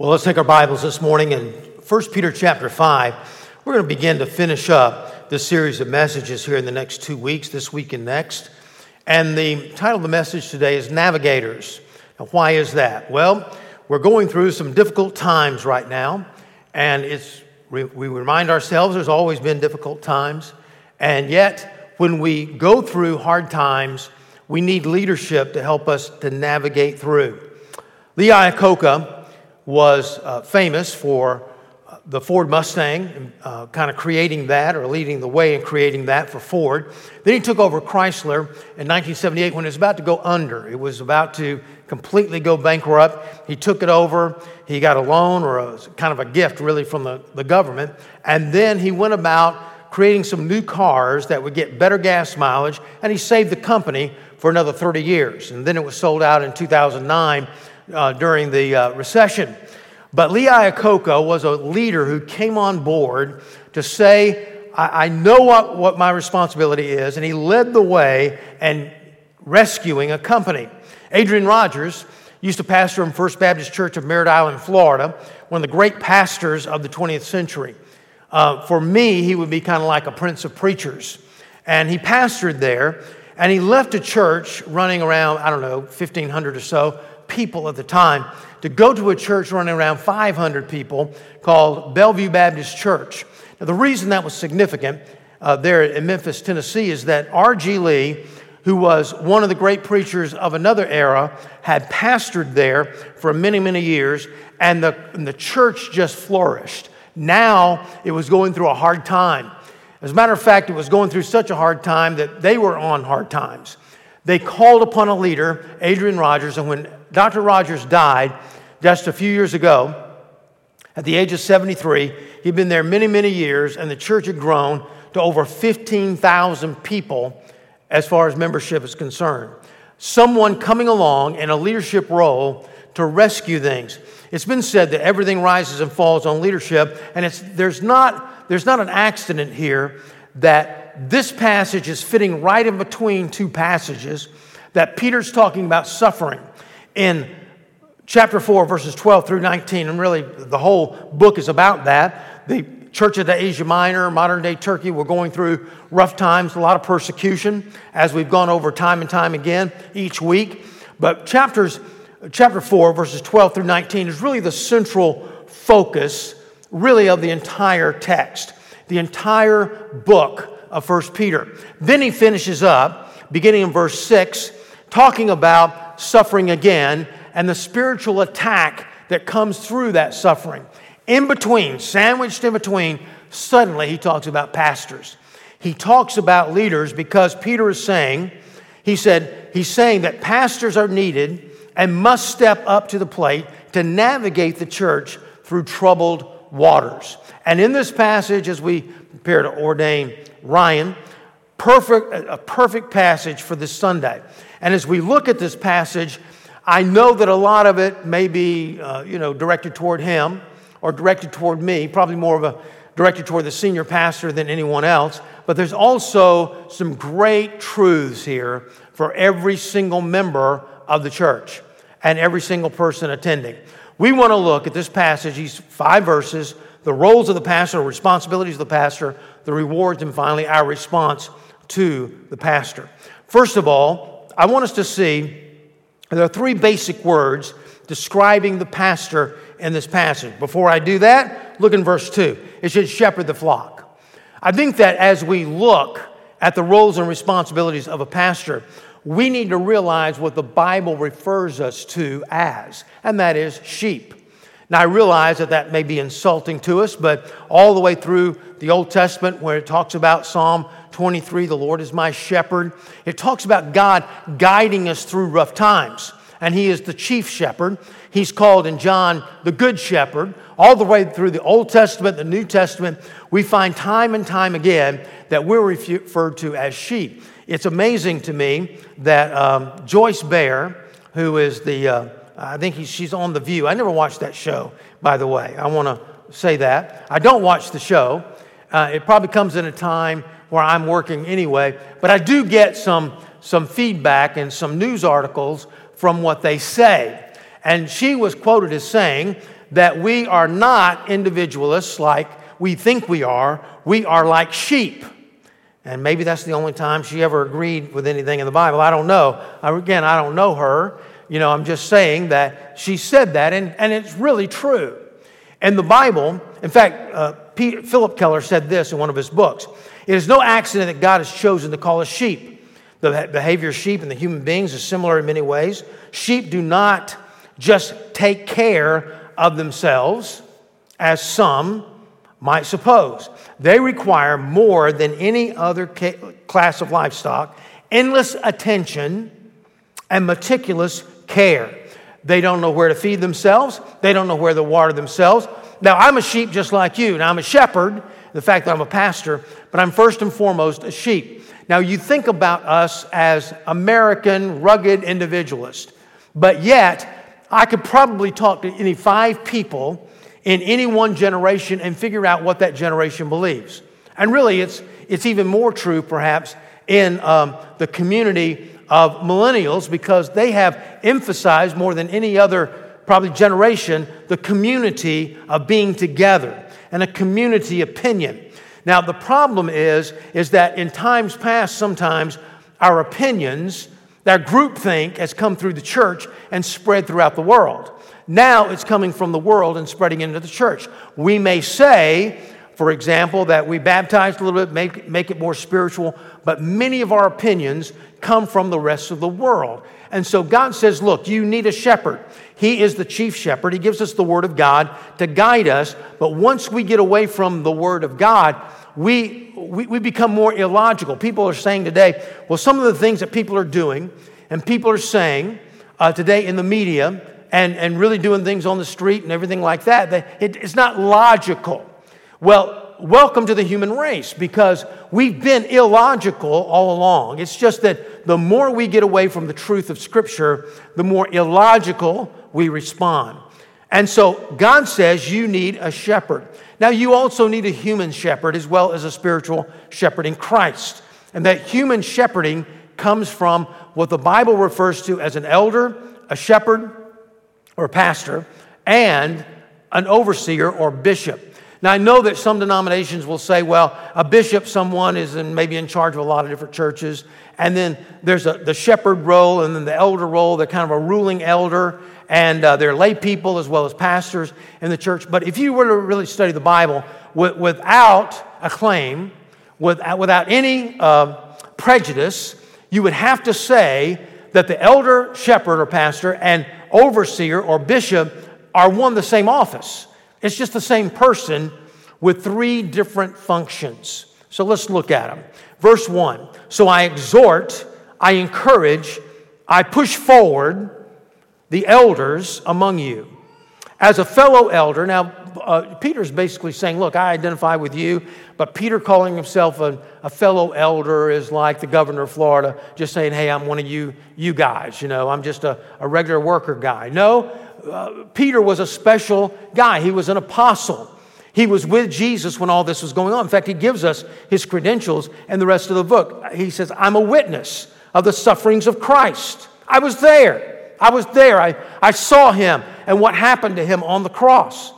Well, let's take our Bibles this morning in 1 Peter chapter 5. We're going to begin to finish up this series of messages here in the next two weeks, this week and next. And the title of the message today is Navigators. Now, why is that? Well, we're going through some difficult times right now, and it's, we remind ourselves there's always been difficult times. And yet, when we go through hard times, we need leadership to help us to navigate through. Lee Iacocca was uh, famous for uh, the Ford Mustang, uh, kind of creating that or leading the way in creating that for Ford. Then he took over Chrysler in 1978 when it was about to go under. It was about to completely go bankrupt. He took it over. He got a loan or a, kind of a gift, really, from the, the government. And then he went about creating some new cars that would get better gas mileage, and he saved the company for another 30 years. And then it was sold out in 2009 uh, during the uh, recession. But Lee Iacocca was a leader who came on board to say, I, I know what, what my responsibility is, and he led the way in rescuing a company. Adrian Rogers used to pastor in First Baptist Church of Merritt Island, Florida, one of the great pastors of the 20th century. Uh, for me, he would be kind of like a prince of preachers. And he pastored there, and he left a church running around, I don't know, 1,500 or so, people at the time to go to a church running around 500 people called Bellevue Baptist Church. Now, the reason that was significant uh, there in Memphis, Tennessee, is that R.G. Lee, who was one of the great preachers of another era, had pastored there for many, many years, and the, and the church just flourished. Now it was going through a hard time. As a matter of fact, it was going through such a hard time that they were on hard times. They called upon a leader, Adrian Rogers, and when Dr. Rogers died just a few years ago, at the age of 73, he'd been there many, many years, and the church had grown to over 15,000 people as far as membership is concerned. Someone coming along in a leadership role to rescue things. It's been said that everything rises and falls on leadership, and it's, there's, not, there's not an accident here that this passage is fitting right in between two passages that Peter's talking about suffering in chapter 4, verses 12 through 19. And really, the whole book is about that. The church of the Asia Minor, modern day Turkey, we're going through rough times, a lot of persecution, as we've gone over time and time again each week. But chapters, chapter 4, verses 12 through 19, is really the central focus, really, of the entire text the entire book of First Peter. Then he finishes up, beginning in verse 6, talking about suffering again and the spiritual attack that comes through that suffering. In between, sandwiched in between, suddenly he talks about pastors. He talks about leaders because Peter is saying, he said, he's saying that pastors are needed and must step up to the plate to navigate the church through troubled waters. And in this passage, as we prepare to ordain Ryan, perfect, a perfect passage for this Sunday. And as we look at this passage, I know that a lot of it may be, uh, you know, directed toward him or directed toward me, probably more of a directed toward the senior pastor than anyone else. But there's also some great truths here for every single member of the church and every single person attending. We want to look at this passage, these five verses, the roles of the pastor, the responsibilities of the pastor, the rewards, and finally our response to the pastor. First of all, I want us to see there are three basic words describing the pastor in this passage. Before I do that, look in verse 2. It should shepherd the flock. I think that as we look at the roles and responsibilities of a pastor, we need to realize what the Bible refers us to as, and that is sheep. Now, I realize that that may be insulting to us, but all the way through the Old Testament, where it talks about Psalm 23, the Lord is my shepherd, it talks about God guiding us through rough times. And He is the chief shepherd. He's called in John the Good Shepherd. All the way through the Old Testament, the New Testament, we find time and time again that we're referred to as sheep. It's amazing to me that um, Joy Behar, who is the, uh, I think she's on The View. I never watched that show, by the way. I want to say that. I don't watch the show. Uh, it probably comes in a time where I'm working anyway, but I do get some, some feedback and some news articles from what they say. And she was quoted as saying that we are not individualists like we think we are, we are like sheep. And maybe that's the only time she ever agreed with anything in the Bible. I don't know. Again, I don't know her. You know, I'm just saying that she said that, and, and it's really true. And the Bible, in fact, uh, Pete, Phillip Keller said this in one of his books It is no accident that God has chosen to call us sheep. The behavior of sheep and the human beings is similar in many ways. Sheep do not just take care of themselves, as some might suppose. They require more than any other class of livestock endless attention and meticulous care. They don't know where to feed themselves, they don't know where to water themselves. Now, I'm a sheep just like you. Now, I'm a shepherd, the fact that I'm a pastor, but I'm first and foremost a sheep. Now, you think about us as American, rugged individualists, but yet I could probably talk to any five people in any one generation and figure out what that generation believes. And really, it's, it's even more true, perhaps, in um, the community of millennials because they have emphasized more than any other, probably, generation the community of being together and a community opinion. Now, the problem is, is that in times past, sometimes our opinions, that groupthink has come through the church and spread throughout the world. Now it's coming from the world and spreading into the church. We may say, for example, that we baptized a little bit, make, make it more spiritual, but many of our opinions come from the rest of the world. And so God says, Look, you need a shepherd. He is the chief shepherd. He gives us the word of God to guide us. But once we get away from the word of God, we, we, we become more illogical. People are saying today, well, some of the things that people are doing and people are saying uh, today in the media and, and really doing things on the street and everything like that, it, it's not logical. Well, welcome to the human race because we've been illogical all along. It's just that the more we get away from the truth of Scripture, the more illogical we respond. And so God says you need a shepherd. Now, you also need a human shepherd as well as a spiritual shepherd in Christ. And that human shepherding comes from what the Bible refers to as an elder, a shepherd, or pastor, and an overseer or bishop. Now, I know that some denominations will say, well, a bishop, someone is in, maybe in charge of a lot of different churches. And then there's a, the shepherd role and then the elder role. They're kind of a ruling elder. And uh, they're lay people as well as pastors in the church. But if you were to really study the Bible with, without a claim, without, without any uh, prejudice, you would have to say that the elder, shepherd, or pastor and overseer or bishop are one the same office. It's just the same person with three different functions. So let's look at them. Verse 1 So I exhort, I encourage, I push forward the elders among you. As a fellow elder, now uh, Peter's basically saying, Look, I identify with you, but Peter calling himself a, a, fellow elder is like the governor of Florida just saying, Hey, I'm one of you, you guys, you know, I'm just a, a regular worker guy. No, uh, Peter was a special guy. He was an apostle. He was with Jesus when all this was going on. In fact, he gives us his credentials and the rest of the book. He says, I'm a witness of the sufferings of Christ. I was there. I was there. I, I saw him and what happened to him on the cross.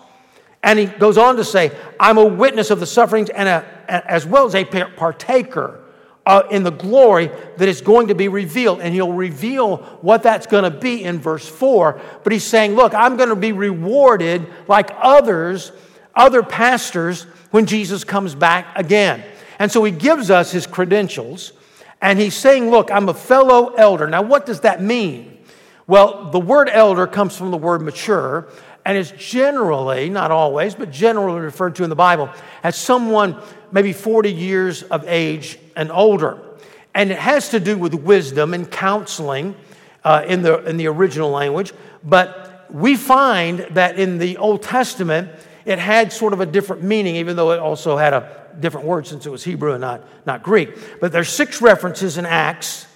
And he goes on to say, I'm a witness of the sufferings and a, as well as a partaker uh, in the glory that is going to be revealed. And he'll reveal what that's going to be in verse 4. But he's saying, Look, I'm going to be rewarded like others, other pastors, when Jesus comes back again. And so he gives us his credentials. And he's saying, Look, I'm a fellow elder. Now, what does that mean? Well, the word elder comes from the word mature and is generally, not always, but generally referred to in the Bible as someone maybe 40 years of age and older. And it has to do with wisdom and counseling uh, in, the, in the original language. But we find that in the Old Testament, it had sort of a different meaning, even though it also had a different word since it was Hebrew and not, not Greek. But there's six references in Acts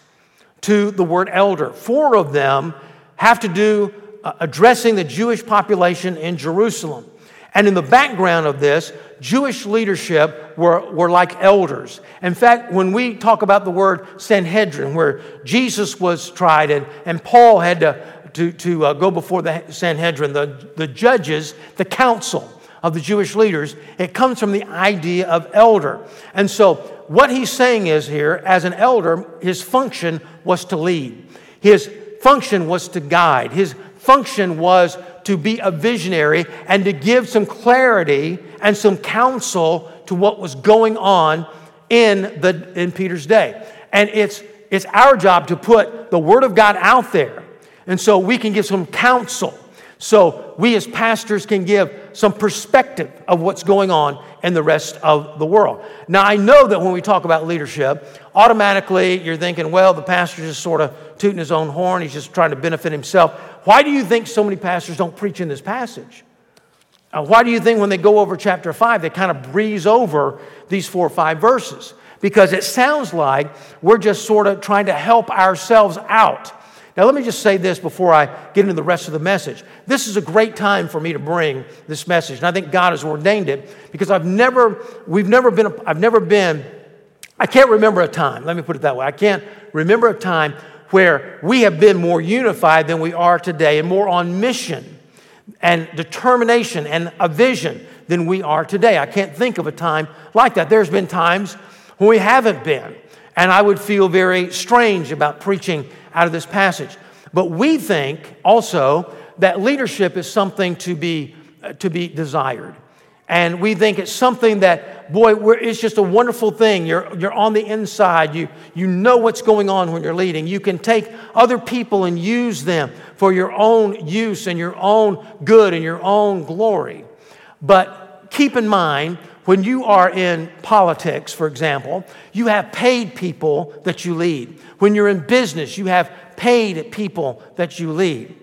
to the word elder. Four of them have to do uh, addressing the Jewish population in Jerusalem. And in the background of this, Jewish leadership were, were like elders. In fact, when we talk about the word Sanhedrin, where Jesus was tried and, and Paul had to, to, to uh, go before the Sanhedrin, the, the judges, the council of the Jewish leaders, it comes from the idea of elder. And so, what he's saying is here, as an elder, his function was to lead, his function was to guide, his function was to be a visionary and to give some clarity and some counsel to what was going on in, the, in Peter's day. And it's, it's our job to put the Word of God out there. And so we can give some counsel. So we as pastors can give some perspective of what's going on in the rest of the world. Now, I know that when we talk about leadership, automatically you're thinking, well, the pastor's just sort of tooting his own horn. He's just trying to benefit himself. Why do you think so many pastors don't preach in this passage? Uh, why do you think when they go over chapter 5, they kind of breeze over these four or five verses? Because it sounds like we're just sort of trying to help ourselves out. Now, let me just say this before I get into the rest of the message. This is a great time for me to bring this message, and I think God has ordained it because I've never, we've never been, I've never been, I can't remember a time, let me put it that way. I can't remember a time where we have been more unified than we are today and more on mission and determination and a vision than we are today. I can't think of a time like that. There's been times when we haven't been, and I would feel very strange about preaching out of this passage. But we think also that leadership is something to be, uh, to be desired. And we think it's something that, boy, it's just a wonderful thing. You're, you're on the inside. You, you know what's going on when you're leading. You can take other people and use them for your own use and your own good and your own glory. But keep in mind, when you are in politics, for example, you have paid people that you lead. When you're in business, you have paid people that you lead.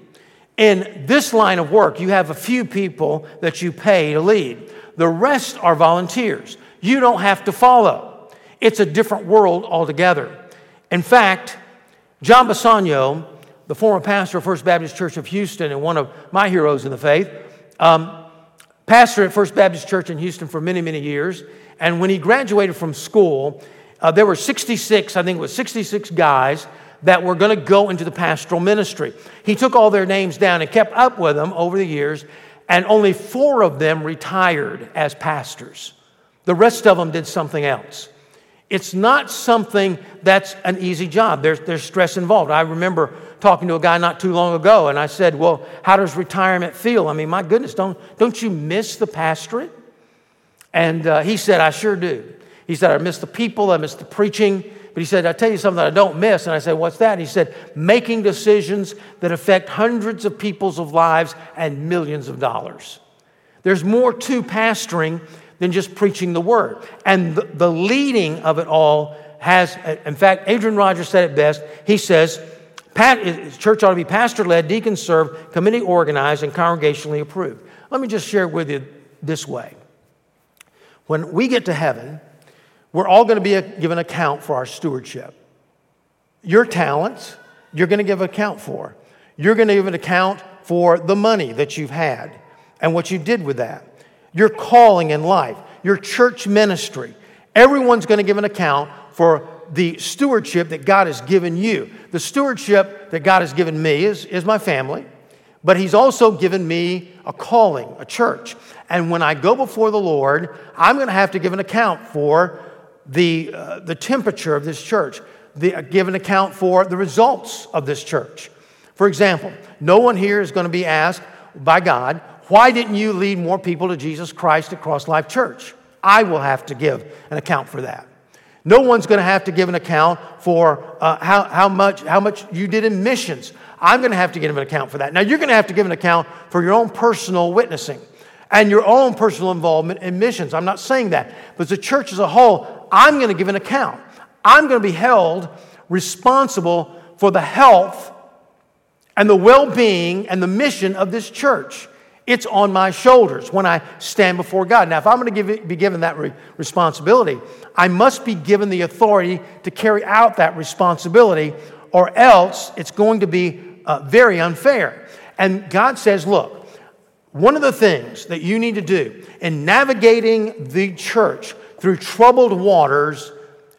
In this line of work, you have a few people that you pay to lead. The rest are volunteers. You don't have to follow. It's a different world altogether. In fact, John Bisagno, the former pastor of First Baptist Church of Houston and one of my heroes in the faith, um, pastor at First Baptist Church in Houston for many, many years. And when he graduated from school, uh, there were 66, I think it was 66 guys that were going to go into the pastoral ministry. He took all their names down and kept up with them over the years and only four of them retired as pastors. The rest of them did something else. It's not something that's an easy job. There's, there's stress involved. I remember talking to a guy not too long ago, and I said, Well, how does retirement feel? I mean, my goodness, don't, don't you miss the pastorate? And uh, he said, I sure do. He said, I miss the people, I miss the preaching, but he said, I tell you something that I don't miss. And I said, What's that? And he said, Making decisions that affect hundreds of people's of lives and millions of dollars. There's more to pastoring than just preaching the word. And the, the leading of it all has, in fact, Adrian Rogers said it best. He says, Church ought to be pastor led, deacon served, committee organized, and congregationally approved. Let me just share with you this way. When we get to heaven, we're all going to be a, given account for our stewardship. Your talents, you're going to give account for. You're going to give an account for the money that you've had and what you did with that. Your calling in life, your church ministry. Everyone's going to give an account for the stewardship that God has given you. The stewardship that God has given me is, is my family, but He's also given me a calling, a church. And when I go before the Lord, I'm going to have to give an account for the, uh, the temperature of this church, the, uh, give an account for the results of this church. For example, no one here is going to be asked by God, why didn't you lead more people to Jesus Christ at Cross Life Church? I will have to give an account for that. No one's going to have to give an account for uh, how, how, much, how much you did in missions. I'm going to have to give an account for that. Now, you're going to have to give an account for your own personal witnessing and your own personal involvement in missions. I'm not saying that. But the church as a whole, I'm going to give an account. I'm going to be held responsible for the health and the well being and the mission of this church. It's on my shoulders when I stand before God. Now, if I'm going to give, be given that re- responsibility, I must be given the authority to carry out that responsibility, or else it's going to be uh, very unfair. And God says, look, one of the things that you need to do in navigating the church through troubled waters,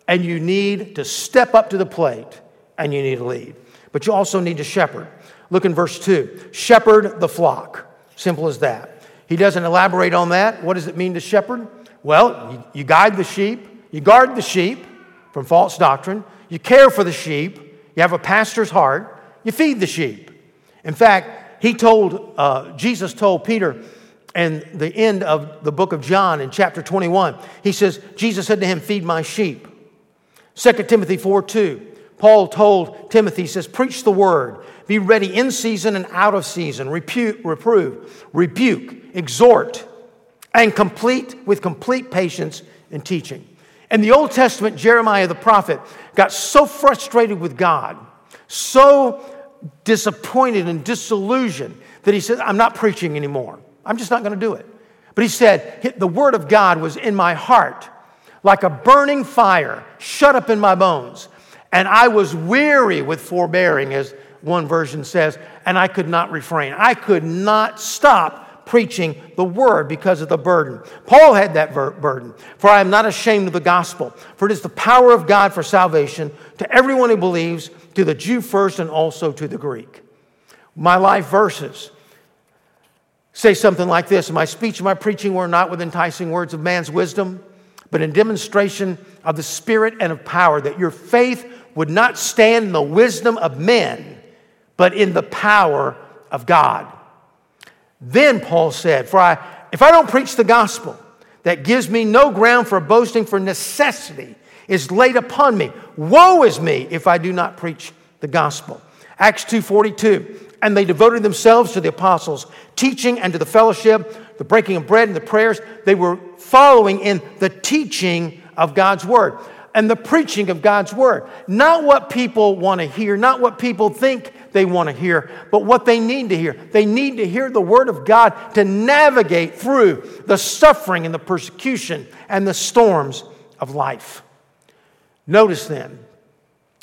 and you need to step up to the plate and you need to lead. But you also need to shepherd. Look in verse 2. Shepherd the flock. Simple as that. He doesn't elaborate on that. What does it mean to shepherd? Well, you, you guide the sheep, you guard the sheep from false doctrine, you care for the sheep, you have a pastor's heart, you feed the sheep. In fact, he told, uh, Jesus told Peter in the end of the book of John in chapter 21, he says, Jesus said to him, Feed my sheep. 2 Timothy 4 2, Paul told Timothy, he says, Preach the word, be ready in season and out of season, repu- reprove, rebuke, exhort, and complete with complete patience in teaching. In the Old Testament, Jeremiah the prophet got so frustrated with God, so disappointed and disillusioned that he said, I'm not preaching anymore. I'm just not going to do it. But he said, The word of God was in my heart like a burning fire shut up in my bones. And I was weary with forbearing, as one version says, and I could not refrain. I could not stop preaching the word because of the burden. Paul had that burden. For I am not ashamed of the gospel, for it is the power of God for salvation to everyone who believes, to the Jew first and also to the Greek. My life verses say something like this My speech and my preaching were not with enticing words of man's wisdom, but in demonstration of the Spirit and of power, that your faith would not stand in the wisdom of men, but in the power of God. Then Paul said, For I, if I don't preach the gospel, that gives me no ground for boasting, for necessity is laid upon me. Woe is me if I do not preach the gospel. Acts 2:42. And they devoted themselves to the apostles' teaching and to the fellowship, the breaking of bread and the prayers. They were following in the teaching of God's word and the preaching of God's word. Not what people want to hear, not what people think they want to hear, but what they need to hear. They need to hear the Word of God to navigate through the suffering and the persecution and the storms of life. Notice then,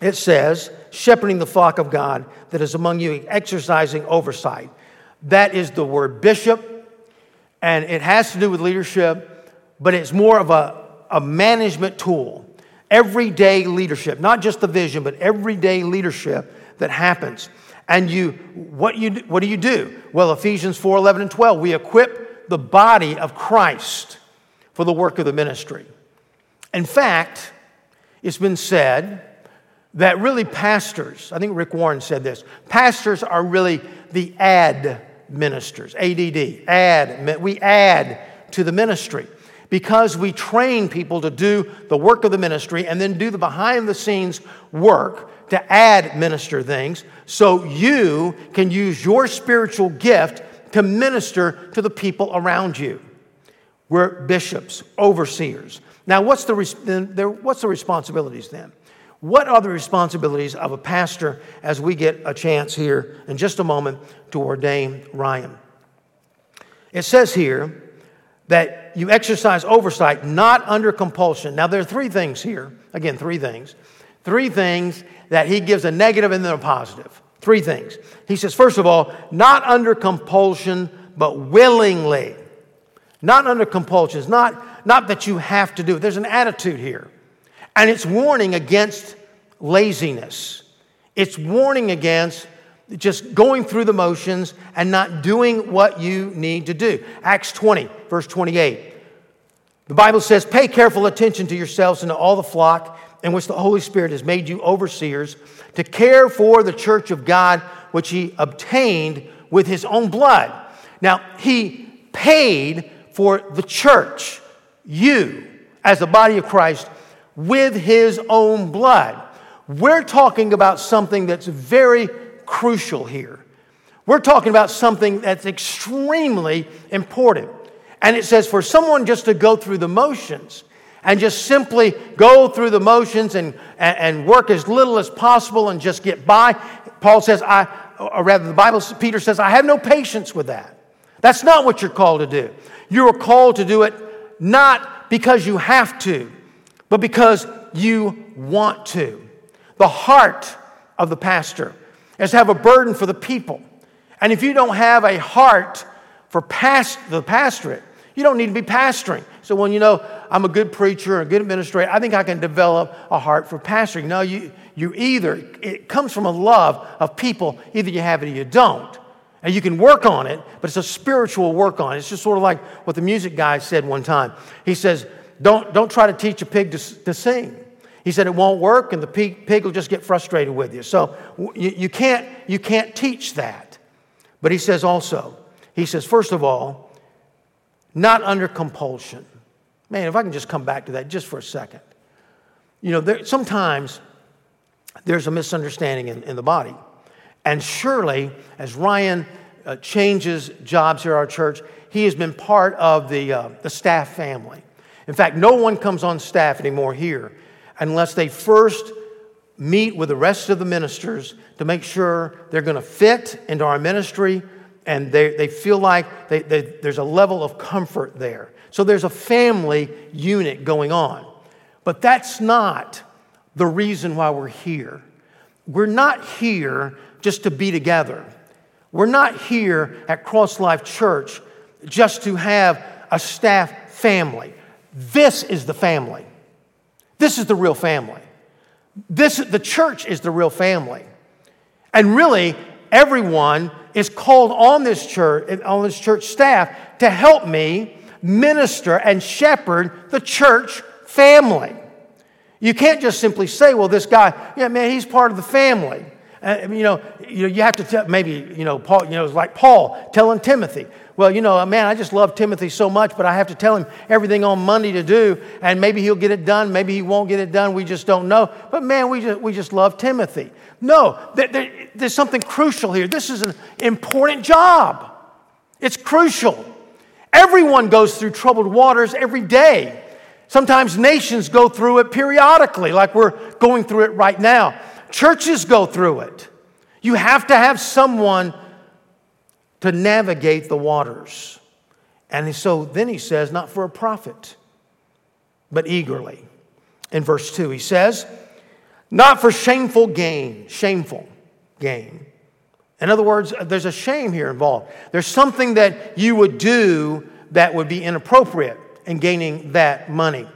it says, shepherding the flock of God that is among you, exercising oversight. That is the word bishop, and it has to do with leadership, but it's more of a, a management tool. Everyday leadership, not just the vision, but everyday leadership that happens. And you, what, you, what do you do? Well, Ephesians 4 11 and 12, we equip the body of Christ for the work of the ministry. In fact, it's been said that really pastors, I think Rick Warren said this, pastors are really the add ministers, ADD, add, we add to the ministry because we train people to do the work of the ministry and then do the behind the scenes work to add minister things so you can use your spiritual gift to minister to the people around you. We're bishops, overseers. Now, what's the, what's the responsibilities then? What are the responsibilities of a pastor as we get a chance here in just a moment to ordain Ryan? It says here that you exercise oversight not under compulsion. Now, there are three things here. Again, three things. Three things that he gives a negative and then a positive. Three things. He says, first of all, not under compulsion, but willingly. Not under compulsion. It's not, not that you have to do it. There's an attitude here. And it's warning against laziness. It's warning against just going through the motions and not doing what you need to do. Acts 20, verse 28. The Bible says, Pay careful attention to yourselves and to all the flock in which the Holy Spirit has made you overseers to care for the church of God, which he obtained with his own blood. Now, he paid for the church, you, as the body of Christ, with his own blood. We're talking about something that's very crucial here. We're talking about something that's extremely important. And it says for someone just to go through the motions, and just simply go through the motions and, and, work as little as possible and just get by. Paul says, I, or rather, the Bible, Peter says, I have no patience with that. That's not what you're called to do. You are called to do it not because you have to, but because you want to. The heart of the pastor is to have a burden for the people. And if you don't have a heart for past, the pastorate, you don't need to be pastoring. So when you know I'm a good preacher, a good administrator, I think I can develop a heart for pastoring. No, you, you either, it comes from a love of people, either you have it or you don't. And you can work on it, but it's a spiritual work on it. It's just sort of like what the music guy said one time. He says, Don't, don't try to teach a pig to, to sing. He said it won't work, and the pig, pig will just get frustrated with you. So you, you, can't, you can't teach that. But he says also, he says, first of all, not under compulsion. Man, if I can just come back to that just for a second. You know, there, sometimes there's a misunderstanding in, in the body. And surely, as Ryan uh, changes jobs here at our church, he has been part of the, uh, the staff family. In fact, no one comes on staff anymore here unless they first meet with the rest of the ministers to make sure they're going to fit into our ministry and they, they feel like they, they, there's a level of comfort there. So there's a family unit going on. But that's not the reason why we're here. We're not here just to be together. We're not here at Cross Life Church just to have a staff family. This is the family. This is the real family. This, the church is the real family. And really, everyone is called on this church, on this church staff to help me minister and shepherd the church family. You can't just simply say, well, this guy, yeah, man, he's part of the family. Uh, you know, you, you have to tell, maybe, you know, Paul, you know, it's like Paul telling Timothy, well, you know, man, I just love Timothy so much, but I have to tell him everything on Monday to do, and maybe he'll get it done, maybe he won't get it done, we just don't know. But man, we just, we just love Timothy. No, there, there, there's something crucial here. This is an important job, it's crucial. Everyone goes through troubled waters every day. Sometimes nations go through it periodically, like we're going through it right now. Churches go through it. You have to have someone to navigate the waters. And so then he says, not for a profit, but eagerly. In verse 2, he says, not for shameful gain, shameful gain. In other words, there's a shame here involved. There's something that you would do that would be inappropriate in gaining that money.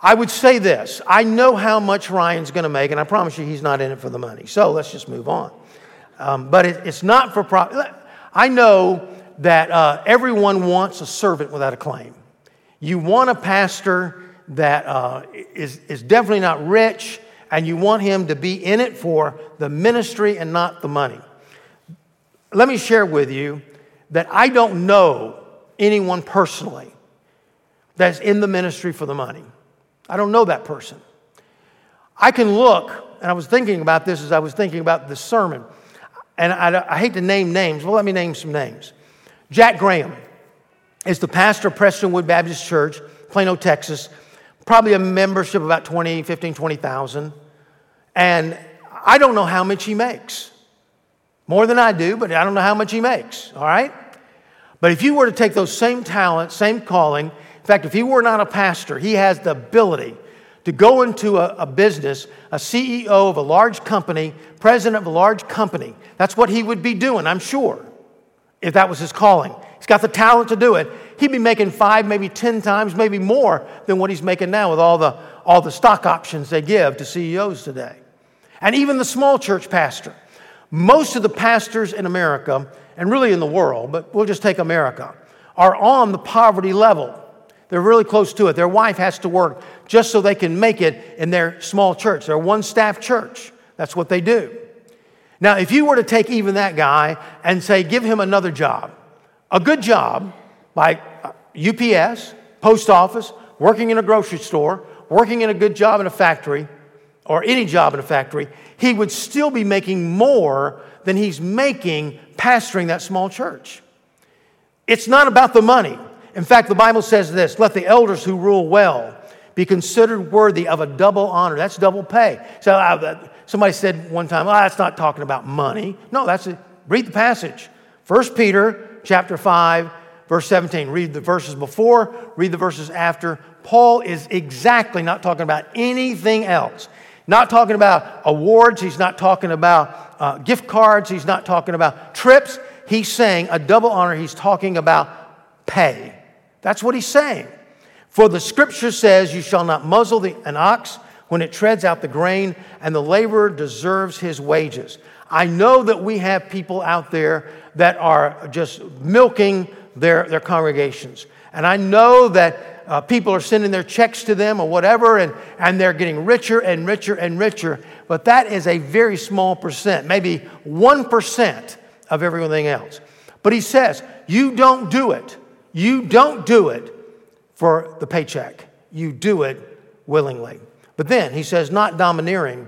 I would say this I know how much Ryan's going to make, and I promise you he's not in it for the money. So let's just move on. Um, but it, it's not for profit. I know that uh, everyone wants a servant without a claim. You want a pastor that uh, is is, definitely not rich, and you want him to be in it for the ministry and not the money. Let me share with you that I don't know anyone personally that's in the ministry for the money. I don't know that person. I can look, and I was thinking about this as I was thinking about this sermon, and I, I hate to name names, well, let me name some names. Jack Graham is the pastor of Prestonwood Baptist Church, Plano, Texas, probably a membership of about 20, 15, 20,000. And I don't know how much he makes. More than I do, but I don't know how much he makes, all right? But if you were to take those same talents, same calling, in fact, if he were not a pastor, he has the ability to go into a, a, business, a CEO of a large company, president of a large company. That's what he would be doing, I'm sure, if that was his calling. He's got the talent to do it. He'd be making five, maybe 10 times, maybe more than what he's making now with all the, all the stock options they give to CEOs today. And even the small church pastor. Most of the pastors in America, and really in the world, but we'll just take America, are on the poverty level. They're really close to it. Their wife has to work just so they can make it in their small church. They're one staff church. That's what they do. Now, if you were to take even that guy and say, give him another job, a good job like UPS, post office, working in a grocery store, working in a good job in a factory, or any job in a factory, he would still be making more than he's making pastoring that small church. It's not about the money. In fact, the Bible says this let the elders who rule well be considered worthy of a double honor. That's double pay. So uh, somebody said one time, oh, that's not talking about money. No, that's it. Read the passage. 1 Peter chapter 5, verse 17. Read the verses before, read the verses after. Paul is exactly not talking about anything else. Not talking about awards. He's not talking about uh, gift cards. He's not talking about trips. He's saying a double honor. He's talking about pay. That's what he's saying. For the scripture says, You shall not muzzle the, an ox when it treads out the grain, and the laborer deserves his wages. I know that we have people out there that are just milking their, their congregations. And I know that uh, people are sending their checks to them or whatever, and, and they're getting richer and richer and richer. But that is a very small percent, maybe 1% of everything else. But he says, You don't do it. You don't do it for the paycheck. You do it willingly. But then he says, Not domineering,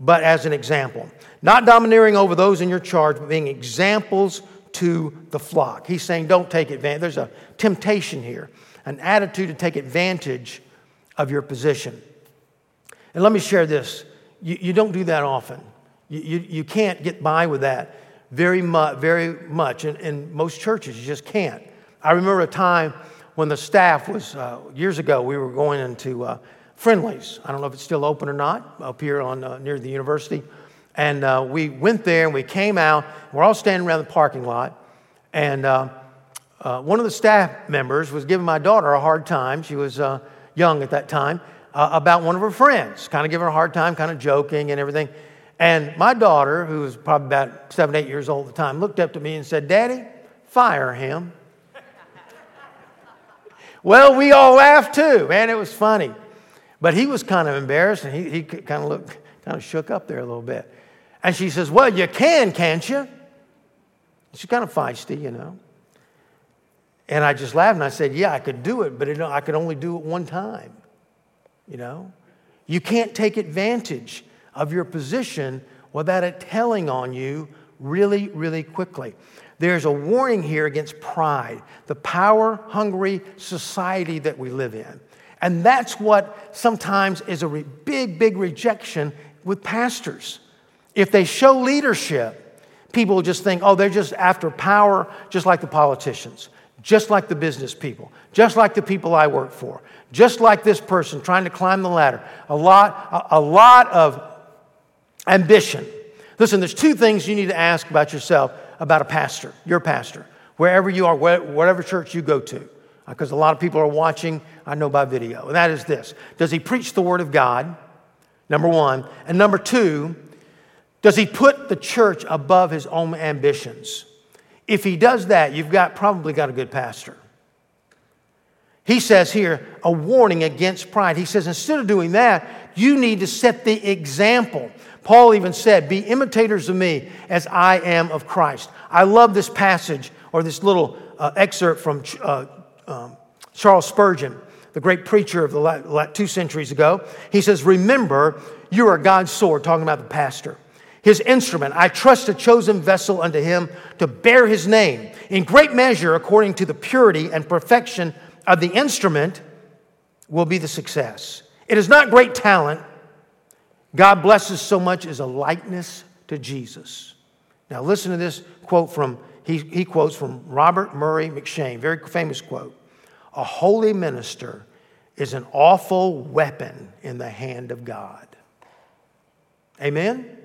but as an example. Not domineering over those in your charge, but being examples to the flock. He's saying, Don't take advantage. There's a temptation here, an attitude to take advantage of your position. And let me share this you, you don't do that often. You, you, you can't get by with that very much, very much in, in most churches. You just can't. I remember a time when the staff was, uh, years ago, we were going into uh, Friendly's. I don't know if it's still open or not, up here on, uh, near the university. And uh, we went there and we came out. We're all standing around the parking lot. And uh, uh, one of the staff members was giving my daughter a hard time. She was young at that time. about one of her friends, kind of giving her a hard time, kind of joking and everything. And my daughter, who was probably about seven, eight years old at the time, looked up to me and said, Daddy, fire him. well, we all laughed too, man. It was funny. But he was kind of embarrassed and he, he kind of looked, kind of shook up there a little bit. And she says, Well, you can, can't you? She's kind of feisty, you know. And I just laughed and I said, Yeah, I could do it, but it, I could only do it one time, you know. You can't take advantage of your position without it telling on you really, really quickly. There's a warning here against pride, the power hungry society that we live in. And that's what sometimes is a re- big, big rejection with pastors. If they show leadership, people will just think, oh, they're just after power, just like the politicians, just like the business people, just like the people I work for, just like this person trying to climb the ladder. A lot, a, a lot of ambition. Listen, there's two things you need to ask about yourself about a pastor, your pastor, wherever you are, whatever church you go to, uh, because a lot of people are watching, I know by video. And that is this Does he preach the Word of God? Number one. And number two, does he put the church above his own ambitions? If he does that, you've got probably got a good pastor. He says here a warning against pride. He says instead of doing that, you need to set the example. Paul even said, Be imitators of me as I am of Christ. I love this passage or this little uh, excerpt from uh, um, Charles Spurgeon, the great preacher of the two centuries ago. He says, Remember, you are God's sword, talking about the pastor. His instrument, I trust a chosen vessel unto him to bear his name, in great measure according to the purity and perfection of the instrument, will be the success. It is not great talent God blesses so much as a likeness to Jesus. Now, listen to this quote from, he, he quotes from Robert Murray M'Cheyne, very famous quote. A holy minister is an awful weapon in the hand of God. Amen?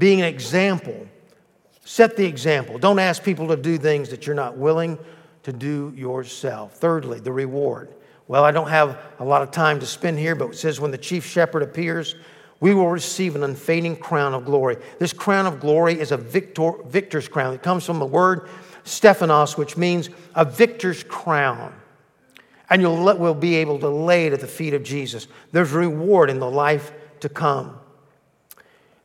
Being an example, set the example. Don't ask people to do things that you're not willing to do yourself. Thirdly, the reward. Well, I don't have a lot of time to spend here, but it says, when the chief shepherd appears, we will receive an unfading crown of glory. This crown of glory is a victor, victor's crown. It comes from the word Stephanos, which means a victor's crown. And you'll we'll be able to lay it at the feet of Jesus. There's reward in the life to come.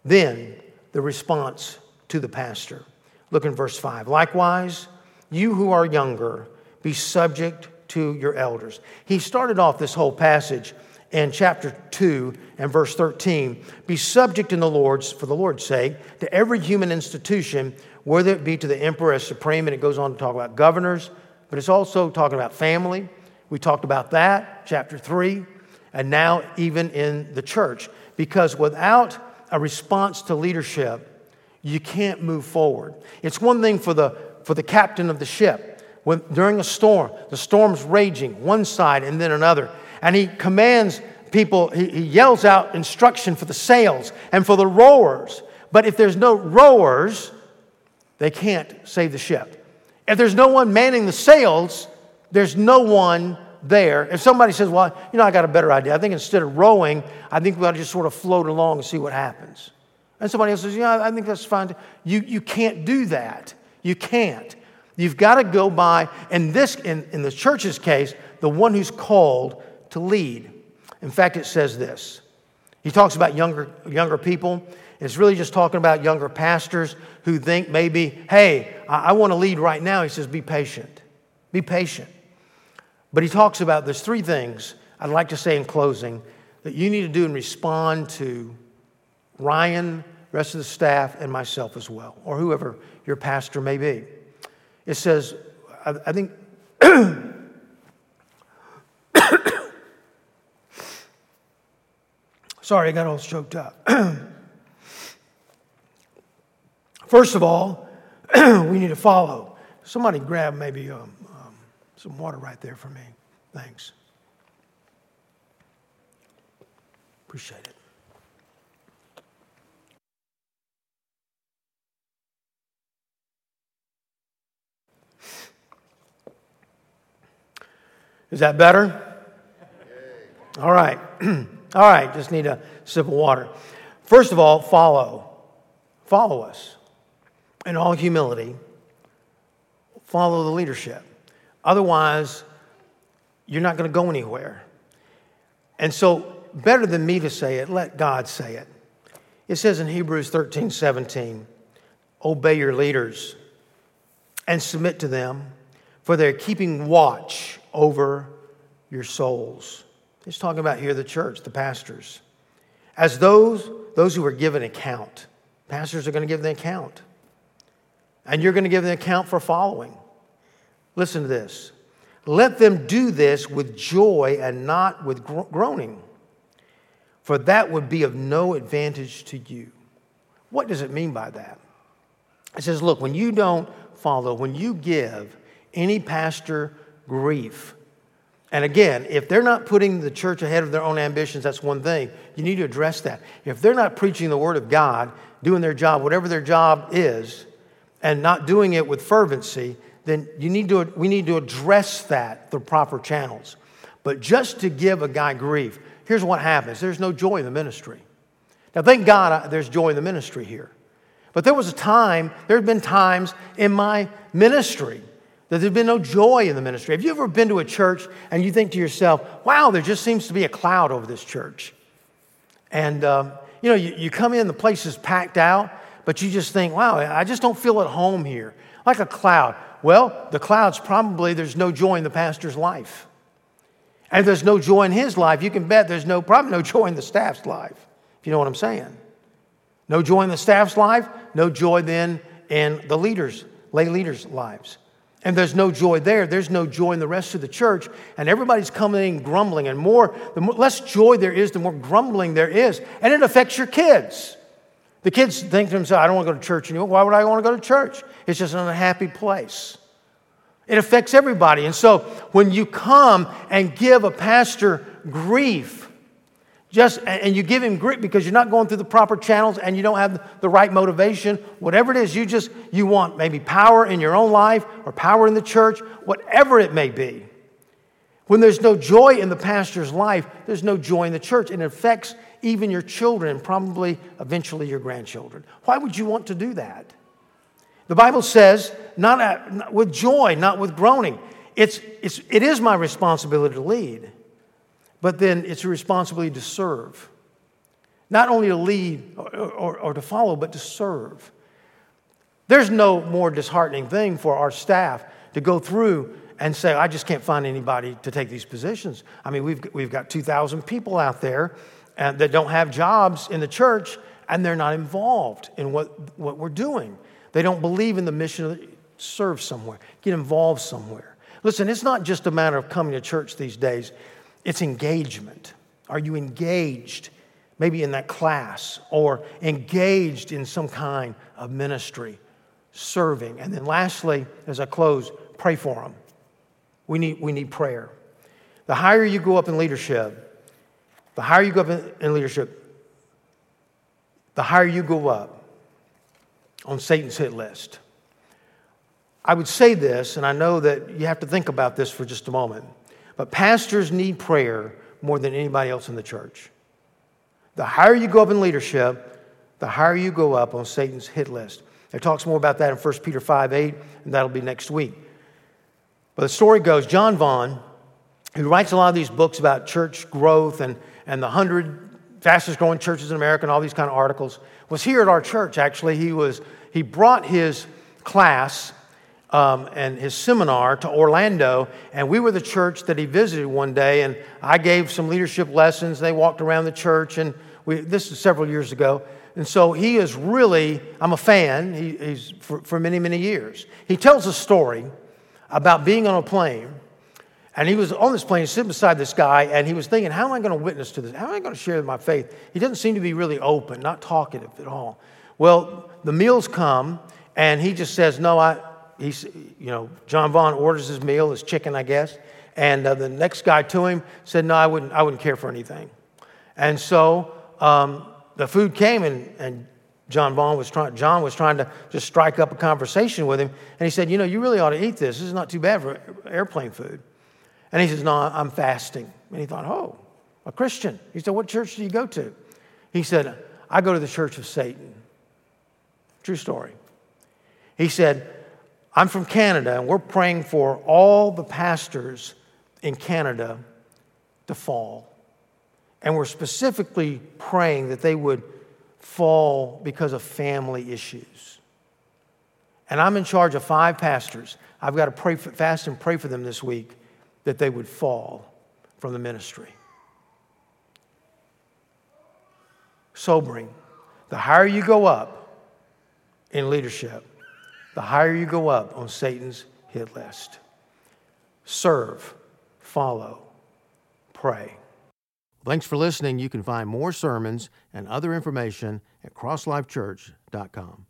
Then the response to the pastor. Look in verse 5. Likewise, you who are younger, be subject to your elders. He started off this whole passage in chapter 2 and verse 13 be subject in the Lord's, for the Lord's sake, to every human institution, whether it be to the emperor as supreme, and it goes on to talk about governors, but it's also talking about family. We talked about that, chapter 3, and now even in the church. Because without a response to leadership, you can't move forward. It's one thing for the, for the captain of the ship when, during a storm. The storm's raging, one side and then another. And he commands people, he, he yells out instruction for the sails and for the rowers. But if there's no rowers, they can't save the ship. If there's no one manning the sails, there's no one there. If somebody says, Well, you know, I got a better idea, I think instead of rowing, I think we ought to just sort of float along and see what happens. And somebody else says, Yeah, I think that's fine. You, you can't do that. You can't. You've got to go by, in this, in, in the church's case, the one who's called to lead. In fact, it says this. He talks about younger, younger people. It's really just talking about younger pastors who think maybe, hey, I, I want to lead right now. He says, be patient. Be patient. But he talks about there's three things I'd like to say in closing that you need to do and respond to Ryan, rest of the staff, and myself as well, or whoever your pastor may be. It says, I, I think. Sorry, I got all choked up. First of all, we need to follow. Somebody grab maybe um, some water right there for me. Thanks. Appreciate it. Is that better? All right. all right, just need a sip of water. First of all, follow. Follow us in all humility. Follow the leadership. Otherwise, you're not going to go anywhere. And so, better than me to say it, let God say it. It says in Hebrews 13 17, obey your leaders and submit to them, for they're keeping watch over your souls. He's talking about here the church, the pastors. As those, those who are given account, pastors are going to give the account. And you're going to give the account for following. Listen to this. Let them do this with joy and not with groaning, for that would be of no advantage to you. What does it mean by that? It says, look, when you don't follow, when you give any pastor grief, and again, if they're not putting the church ahead of their own ambitions, that's one thing. You need to address that. If they're not preaching the word of God, doing their job, whatever their job is, and not doing it with fervency, then you need to, we need to address that through proper channels. But just to give a guy grief, here's what happens there's no joy in the ministry. Now, thank God uh, there's joy in the ministry here. But there was a time, there have been times in my ministry that there's been no joy in the ministry. Have you ever been to a church and you think to yourself, wow, there just seems to be a cloud over this church? And, um, you know, you, you come in, the place is packed out, but you just think, wow, I just don't feel at home here. Like a cloud. Well, the cloud's probably there's no joy in the pastor's life. And if there's no joy in his life, you can bet there's no probably no joy in the staff's life, if you know what I'm saying. No joy in the staff's life, no joy then in the leaders, lay leaders' lives and there's no joy there, there's no joy in the rest of the church. And everybody's coming in grumbling. And more, the more, less joy there is, the more grumbling there is. And it affects your kids. The kids think to themselves, I don't want to go to church anymore. Why would I want to go to church? It's just an unhappy place. It affects everybody. And so when you come and give a pastor grief, just and you give him grit because you're not going through the proper channels and you don't have the right motivation whatever it is you just you want maybe power in your own life or power in the church whatever it may be when there's no joy in the pastor's life there's no joy in the church and it affects even your children probably eventually your grandchildren why would you want to do that the bible says not, at, not with joy not with groaning it's, it's, it is my responsibility to lead but then it's a responsibility to serve. Not only to lead or, or, or, to follow, but to serve. There's no more disheartening thing for our staff to go through and say, I just can't find anybody to take these positions. I mean, we've, we've got 2,000 people out there and, that don't have jobs in the church and they're not involved in what, what we're doing. They don't believe in the mission of serve somewhere, get involved somewhere. Listen, it's not just a matter of coming to church these days. It's engagement. Are you engaged maybe in that class or engaged in some kind of ministry, serving? And then lastly, as I close, pray for them. We need, we need prayer. The higher you go up in leadership, the higher you go up in, in leadership, the higher you go up on Satan's hit list. I would say this, and I know that you have to think about this for just a moment. But pastors need prayer more than anybody else in the church. The higher you go up in leadership, the higher you go up on Satan's hit list. It talks more about that in 1 Peter 5 8, and that'll be next week. But the story goes John Vaughan, who writes a lot of these books about church growth and, and the 100 fastest growing churches in America and all these kind of articles, was here at our church, actually. He, was, he brought his class um, and his seminar to Orlando, and we were the church that he visited one day, and I gave some leadership lessons. They walked around the church, and we, this is several years ago. And so he is really, I'm a fan, he, he's for, for many, many years. He tells a story about being on a plane, and he was on this plane sitting beside this guy, and he was thinking, How am I going to witness to this? How am I going to share my faith? He doesn't seem to be really open, not talkative at all. Well, the meals come, and he just says, No, I, he's, you know, John Vaughan orders his meal, his chicken, I guess. And uh, the next guy to him said, No, I wouldn't, I wouldn't care for anything. And so um, the food came, and, and John Vaughan was trying, John was trying to just strike up a conversation with him. And he said, You know, you really ought to eat this. This is not too bad for airplane food. And he says, No, I'm fasting. And he thought, Oh, a Christian. He said, What church do you go to? He said, I go to the church of Satan. True story. He said, I'm from Canada, and we're praying for all the pastors in Canada to fall. And we're specifically praying that they would fall because of family issues. And I'm in charge of five pastors. I've got to pray for, fast and pray for them this week that they would fall from the ministry. Sobering. The higher you go up in leadership, the higher you go up on Satan's hit list. Serve, follow, pray. Thanks for listening. You can find more sermons and other information at crosslifechurch.com.